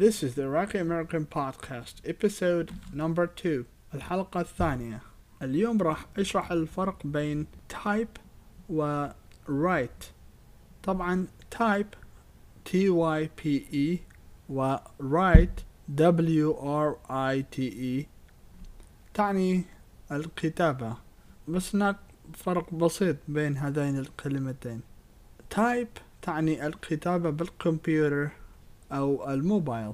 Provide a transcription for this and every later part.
This is the Iraqi American Podcast episode number 2 الحلقة الثانية. اليوم راح أشرح الفرق بين type و write. طبعا type T Y P E و write W R I T E تعني الكتابة. بس هناك فرق بسيط بين هذين الكلمتين. Type تعني الكتابة بالكمبيوتر. أو الموبايل.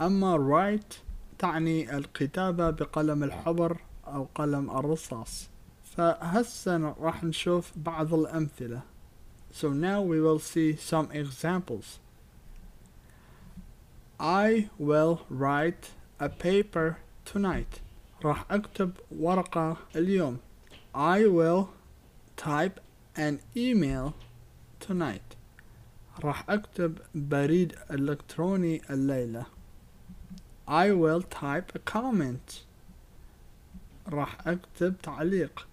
أما write تعني الكتابة بقلم الحبر أو قلم الرصاص. فهسه راح نشوف بعض الأمثلة. So now we will see some examples. I will write a paper tonight. راح أكتب ورقة اليوم. I will type an email tonight. راح أكتب بريد إلكتروني الليلة. I will type a comment. راح أكتب تعليق.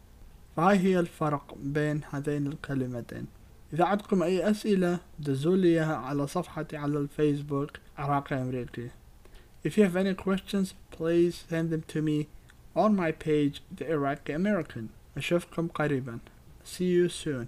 فهاي هي الفرق بين هذين الكلمتين؟ إذا عندكم أي أسئلة دزوا لي إياها على صفحتي على الفيسبوك عراقي أمريكي. If you have any questions please send them to me on my page The Iraqi American. أشوفكم قريبا. See you soon.